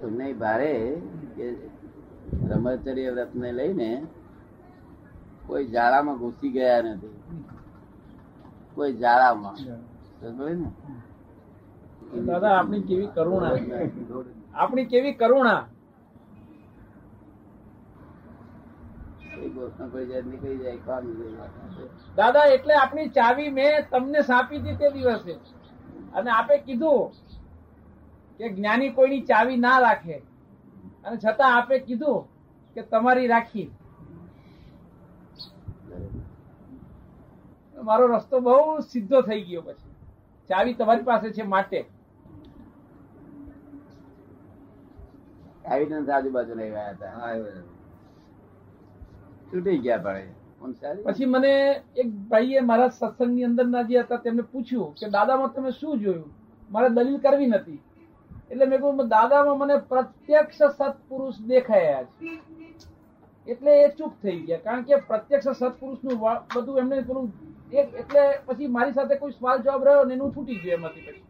પુણ્ય ભારે કે બ્રહ્મચર્ય વ્રત ને લઈને કોઈ જાળામાં ઘૂસી ગયા નથી. કોઈ જાળામાં દાદા આપણી કેવી કરુણા. આપણી કેવી કરુણા. દાદા એટલે આપણી ચાવી મેં તમને સાપી હતી તે દિવસે. અને આપે કીધું કે જ્ઞાની કોઈની ચાવી ના રાખે. અને છતાં આપે કીધું કે તમારી રાખી. મારો રસ્તો બહુ સીધો થઈ ગયો પછી. ચાવી તમારી પાસે છે માટે. આવીને આજુબાજુ ગયા હતા. છૂટી ગયા ભાઈ. પછી મને એક ભાઈએ મારા સત્સંગની અંદર ના જે હતા તેમને પૂછ્યું કે દાદામાં તમે શું જોયું? મારે દલીલ કરવી નથી એટલે મેં કહ્યું દાદામાં મને પ્રત્યક્ષ સત્પુરુષ દેખાયા છે. એટલે એ ચૂપ થઈ ગયા. કારણ કે પ્રત્યક્ષ સત્પુરુષનું નું બધું એમને પેલું એક એટલે પછી મારી સાથે કોઈ સવાલ જવાબ રહ્યો ને એનું છૂટી ગયું એમાંથી પછી.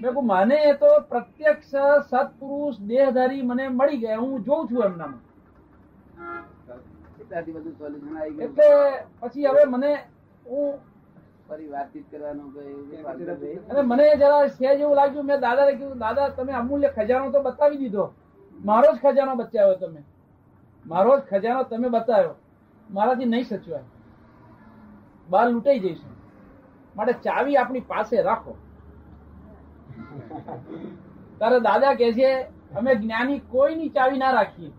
મેં કહું મને એ તો પ્રત્યક્ષ સત્પુરુષ દેહધારી મને મળી ગયા હું જોઉં છું એમનામાં. એટલે પછી હવે મને હું ફરી વાતચીત કરવાનું અને મને જરા સહેજ એવું લાગ્યું. મેં દાદાને કીધું દાદા તમે અમૂલ્ય ખજાનો તો બતાવી દીધો. મારો જ ખજાનો બચાવ્યો તમે. મારો જ ખજાનો તમે બતાવ્યો. મારાથી નહીં સચવાય. બહાર લૂંટાઈ જઈશું. માટે ચાવી આપણી પાસે રાખો. તારે દાદા કે છે અમે જ્ઞાની કોઈની ચાવી ના રાખીએ.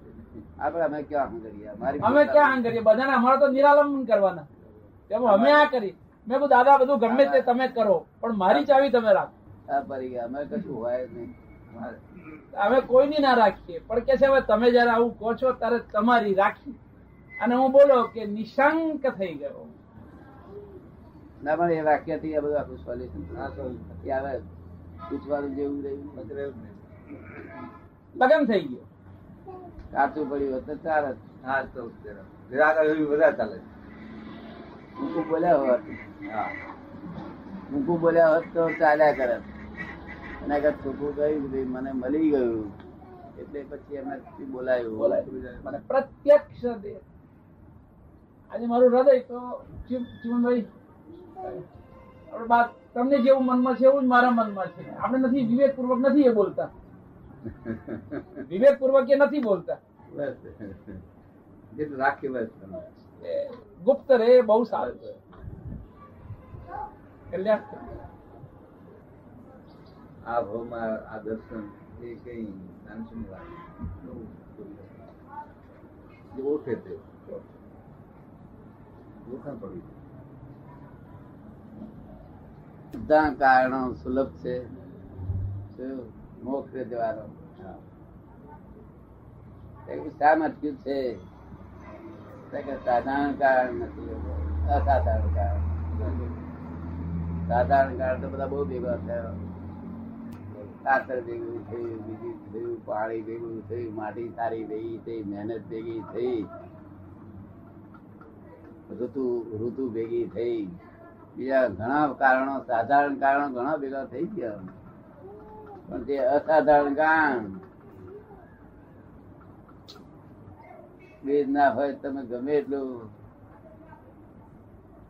આપણે અમે ક્યાં કરીએ અમે ક્યાં કરીએ બધાને અમારે તો નિરાલંબન કરવાના. અમે આ કરી. મેં કહું દાદા બધું ગમે તે તમે કરો પણ મારી ચાવી તમે રાખો. આ પરી ગયા. અમે કશું હોય નહીં. અમે કોઈની ના રાખીએ પણ કે છે હવે તમે જયારે આવું કહો છો ત્યારે તમારી રાખી. અને હું બોલો કે નિશાંક થઈ ગયો. ના પણ એ વાક્યથી આ બધું આખું સોલ્યુશન એ હવે પૂછવાનું જેવું રહ્યું. લગન થઈ ગયો. કાચું પડ્યું હતું ચાર જ. હા તો ચાલે વધારે ચાલે મૂકું બોલ્યા હોત. મૂકું બોલ્યા હોત તો ચાલ્યા કરત અને આગળ છોકરું ગયું ભાઈ મને મળી ગયું. એટલે પછી એમને બોલાયું. બોલાયું. મને પ્રત્યક્ષ આજે મારું હૃદય તો ચીમ- ચીમનભાઈ આપણે બાત તમને જેવું મનમાં છે એવું જ મારા મનમાં છે. આપણે નથી વિવેકપૂર્વક નથી એ બોલતા. વિવેકપૂર્વક એ નથી બોલતા. જેટલું રાખી બસ ગુપ્ત રે બહુ સારું છે. કલ્યાણ આ ભાવમાં આ દર્શન એ કઈ નાનસુની વાત ઓળખે તે. ઓળખાણ પડી બધા કારણો સુલભ છે? મોક્ષ દેવાનો શા માટે અટક્યું છે. સાધારણ કારણ નથી અસાધારણ કારણ સાધારણ કારણ તો બધા બહુ ભેગા થયા. ખાતર ભેગું થયું, બીજું થયું પાણી ભેગું થયું, માટી સારી ભેગી થઈ, મહેનત ભેગી થઈ. ઋતુ ઋતુ ભેગી થઈ. બીજા ઘણા કારણો, સાધારણ કારણો ઘણા ભેગા થઈ ગયા. પણ તે અસાધારણ કારણ બીજ ના હોય તમે ગમે એટલું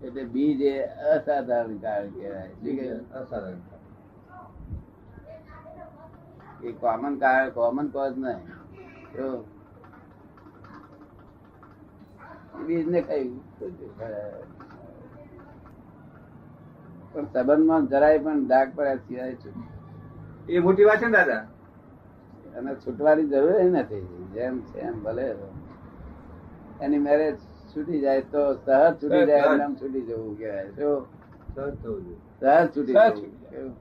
એટલે બીજ એ અસાધારણ કારણ કહેવાય. અસાધારણ એ કોમન કારણ કોમન કોઝ નહીં. બીજ ને કઈ પણ સંબંધમાં જરાય પણ ડાક પડ્યા સિવાય છૂટ- એ મોટી વાત છે દાદા? અને છૂટવાની જરૂર નથી. જેમ છે એમ ભલે. એની મેરેજ છૂટી જાય તો સહજ છૂટી જાય. એમ છૂટી જવું કહેવાય શું સહજ છૂટી જવું?